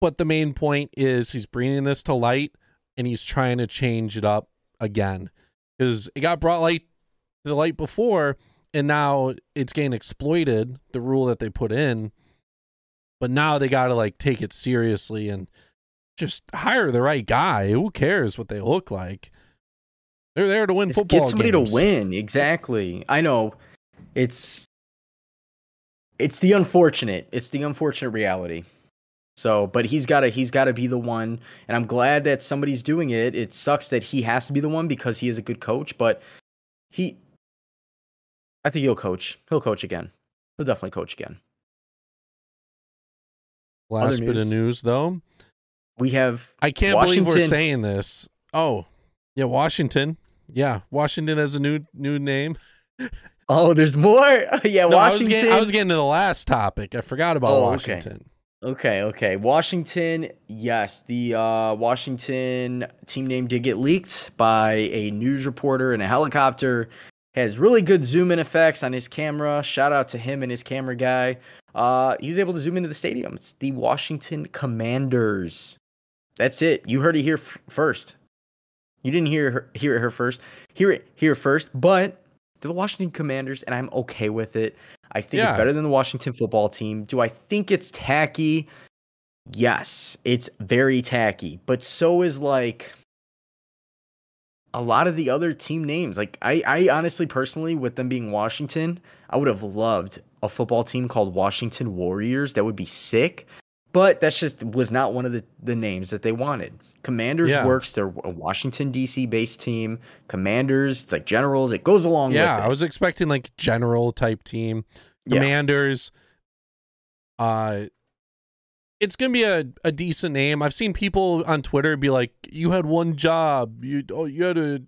But the main point is he's bringing this to light and he's trying to change it up again because it got brought light to the light before and now it's getting exploited the rule that they put in but now they got to like take it seriously and just hire the right guy who cares what they look like they're there to win Just football get somebody games. to win. Exactly. I know. It's it's the unfortunate. It's the unfortunate reality. So, but he's got to he's got to be the one, and I'm glad that somebody's doing it. It sucks that he has to be the one because he is a good coach, but he, I think he'll coach. He'll coach again. He'll definitely coach again. last other bit of news. news though We have i can't believe we're saying this oh yeah washington yeah washington has a new new name oh, there's more. yeah, No, I was, Washington. getting, I was getting to the last topic. I forgot about Oh, okay. Washington. Okay, okay. Washington, yes, the uh, Washington team name did get leaked by a news reporter in a helicopter. Has really good zoom in effects on his camera. Shout out to him and his camera guy. Uh, he was able to zoom into the stadium. It's the Washington Commanders. That's it. You heard it here f- first. You didn't hear her, hear it here first. Hear it here first. But they're the Washington Commanders, and I'm okay with it. I think Yeah. it's better than the Washington football team. Do I think it's tacky? Yes, it's very tacky. But so is like a lot of the other team names. Like I, I honestly personally, with them being Washington, I would have loved a football team called Washington Warriors. That would be sick. But that's just was not one of the, the names that they wanted. Commanders Yeah. works. They're a Washington D.C. based team. Commanders, it's like Generals. It goes along Yeah. I was expecting like general type team, Yeah. commanders. Uh, it's gonna be a, a decent name. I've seen people on Twitter be like, "You had one job. You oh you had to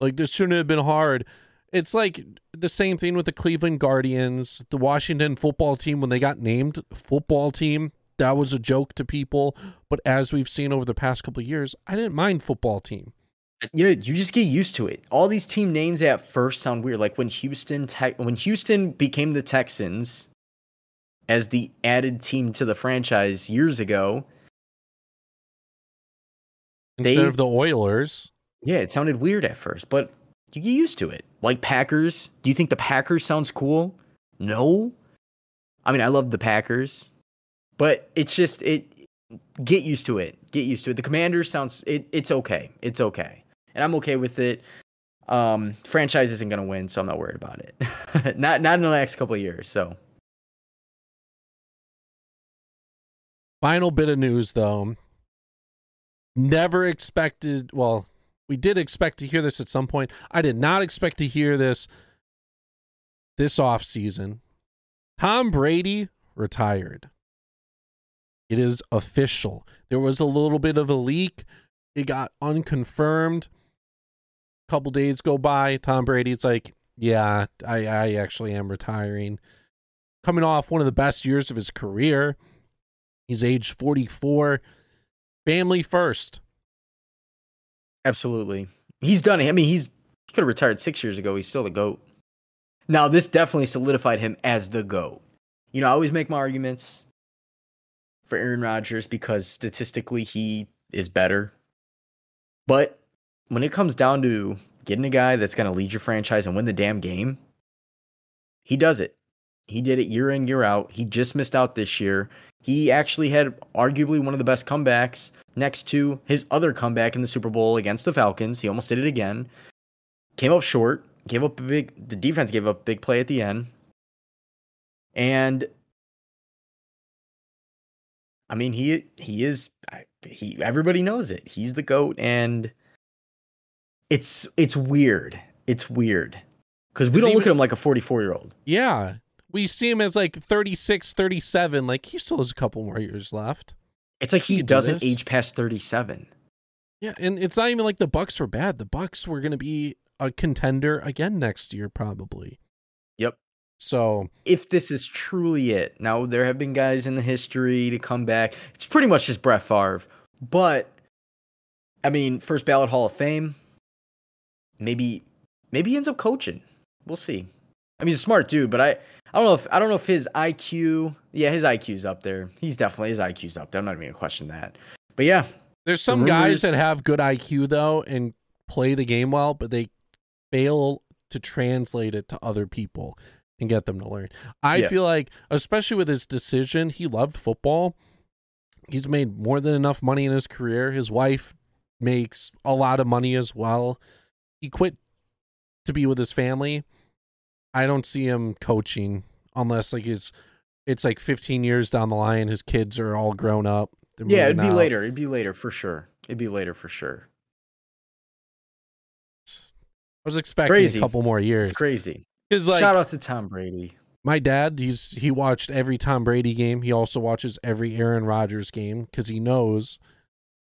like this shouldn't have been hard." It's like the same thing with the Cleveland Guardians, the Washington football team when they got named football team. That was a joke to people, but as we've seen over the past couple of years, I didn't mind football team. Yeah, you just get used to it. All these team names at first sound weird. Like when Houston Tech when Houston became the Texans as the added team to the franchise years ago, Instead They- of the Oilers, yeah, it sounded weird at first, but you get used to it. Like Packers, do you think the Packers sounds cool? No. I mean, I love the Packers, but it's just it get used to it. Get used to it. The Commanders sounds it, it's okay. It's okay. And I'm okay with it. Um franchise isn't going to win, so I'm not worried about it. not not in the next couple years, so Final bit of news though. Never expected, well, we did expect to hear this at some point. I did not expect to hear this this off season. Tom Brady retired. It is official. There was a little bit of a leak. It got unconfirmed. A couple days go by. Tom Brady's like, yeah, I, I actually am retiring. Coming off one of the best years of his career. He's age 44. Family first. Absolutely. He's done it. I mean, he's he could have retired six years ago. He's still the GOAT. Now, this definitely solidified him as the GOAT. You know, I always make my arguments for Aaron Rodgers because statistically he is better. But when it comes down to getting a guy that's going to lead your franchise and win the damn game, he does it. He did it year in, year out. He just missed out this year. He actually had arguably one of the best comebacks next to his other comeback in the Super Bowl against the Falcons. He almost did it again. Came up short, gave up a big the defense gave up a big play at the end. And I mean, he he is he everybody knows it. He's the goat and it's it's weird. It's weird. Cuz we don't he look at him like a 44-year-old. Yeah. we see him as like 36, 37. Like he still has a couple more years left. It's like he do doesn't this. age past 37. Yeah, and it's not even like the Bucks were bad. The Bucks were going to be a contender again next year, probably. Yep. So If this is truly it. Now, there have been guys in the history to come back. It's pretty much just Brett Favre. But, I mean, first ballot Hall of Fame. Maybe, maybe he ends up coaching. We'll see. I mean, he's a smart dude, but I, I don't know if I don't know if his IQ. Yeah, his IQ's up there. He's definitely his IQ's up there. I'm not even gonna question that. But yeah, there's some guys that have good IQ though and play the game well, but they fail to translate it to other people and get them to learn. I Yeah. feel like, especially with his decision, he loved football. He's made more than enough money in his career. His wife makes a lot of money as well. He quit to be with his family. I don't see him coaching unless like his it's like 15 years down the line his kids are all grown up. Yeah, it'd be out. later. It'd be later for sure. It'd be later for sure. I was expecting Crazy. a couple more years. It's crazy. Cuz like Shout out to Tom Brady. my dad, he's he watched every Tom Brady game. He also watches every Aaron Rodgers game cuz he knows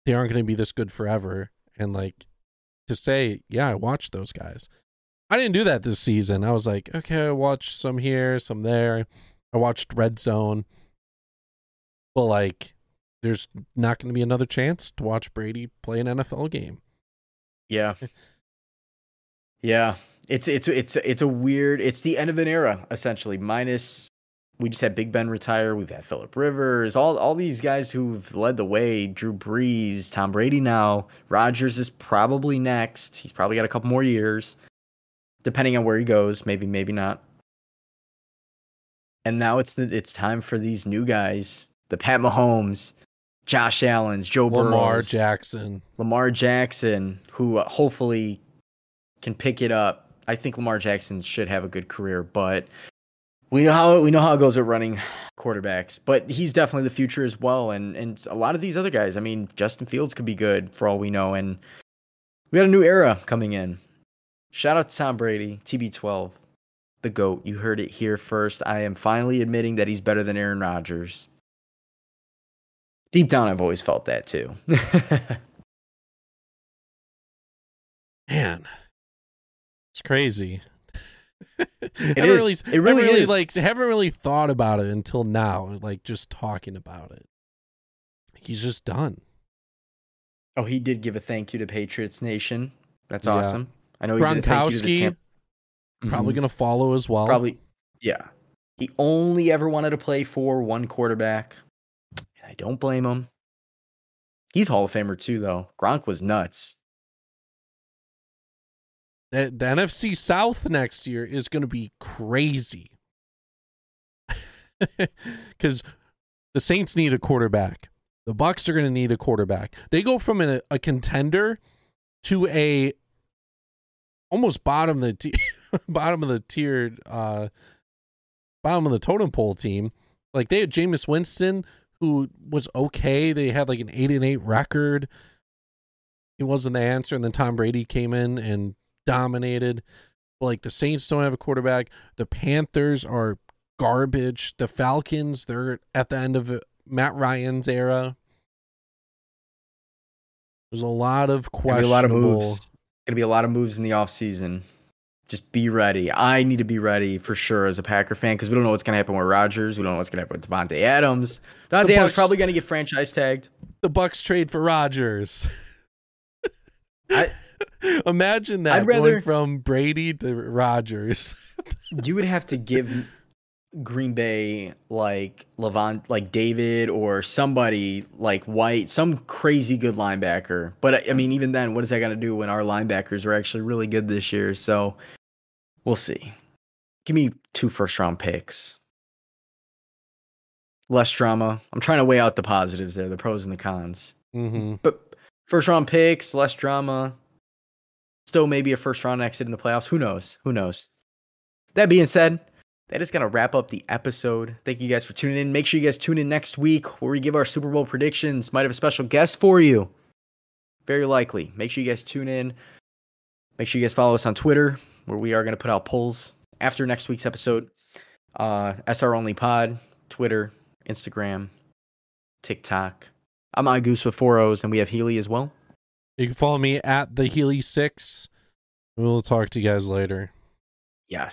they aren't going to be this good forever and like to say, yeah, I watched those guys. I didn't do that this season. I was like, okay, I watched some here, some there. I watched Red Zone. But like there's not going to be another chance to watch Brady play an NFL game. Yeah. yeah. It's it's it's it's a weird it's the end of an era, essentially. Minus we just had Big Ben retire, we've had Philip Rivers, all all these guys who've led the way, Drew Brees, Tom Brady now, Rodgers is probably next. He's probably got a couple more years. Depending on where he goes, maybe, maybe not. And now it's the, it's time for these new guys, the Pat Mahomes, Josh Allen's, Joe Lamar Burrows. Jackson. Lamar Jackson, who uh, hopefully can pick it up. I think Lamar Jackson should have a good career, but we know how we know how it goes with running quarterbacks. But he's definitely the future as well, and and a lot of these other guys. I mean, Justin Fields could be good for all we know, and we got a new era coming in. Shout out to Tom Brady, TB12, the goat. You heard it here first. I am finally admitting that he's better than Aaron Rodgers. Deep down, I've always felt that too. Man, it's crazy. it is. Really, It haven't really is. like haven't really thought about it until now. Like just talking about it, he's just done. Oh, he did give a thank you to Patriots Nation. That's Yeah. awesome. I know he did a thank you to the Gronkowski Tampa. probably Mhm. gonna follow as well. probably yeah. He only ever wanted to play for one quarterback. I don't blame him. He's Hall of Famer too, though. Gronk was nuts. The, the NFC South next year is gonna be crazy because the Saints need a quarterback. The Bucks are gonna need a quarterback. They go from a, a contender to a almost bottom of the t- bottom of the tiered uh bottom of the totem pole team. Like they had Jameis Winston, who was okay. They had like an eight and eight record. He wasn't the answer, and then Tom Brady came in and dominated. Like the Saints don't have a quarterback. The Panthers are garbage. The Falcons, they're at the end of Matt Ryan's era. There's a lot of be a lot of questionable. moves. Gonna be a lot of moves in the offseason. Just be ready. I need to be ready for sure as a Packer fan because we don't know what's gonna happen with Rodgers. We don't know what's gonna happen with Davante Adams. Davante Adams probably gonna get franchise tagged. The Bucks trade for Rodgers. I- Imagine that I'd rather- going from Brady to Rodgers. you would have to give Green Bay like Lavonte, like David or somebody like White, some crazy good linebacker. But I- mean, even then, what is that going to do when our linebackers are actually really good this year? So we'll see. Give me two first round picks. Less drama. I'm trying to weigh out the positives there, the pros and the cons. hmm But first round picks, less drama. Still maybe a first round exit in the playoffs. Who knows? Who knows? That being said, that is going to wrap up the episode. Thank you guys for tuning in. Make sure you guys tune in next week where we give our Super Bowl predictions. Might have a special guest for you. Very likely. Make sure you guys tune in. Make sure you guys follow us on Twitter where we are going to put out polls after next week's episode. Uh, SR Only Pod, Twitter, Instagram, TikTok. I'm iGoose with four O's, and we have Healy as well. You can follow me at the Healy Six. We'll talk to you guys later. Yes.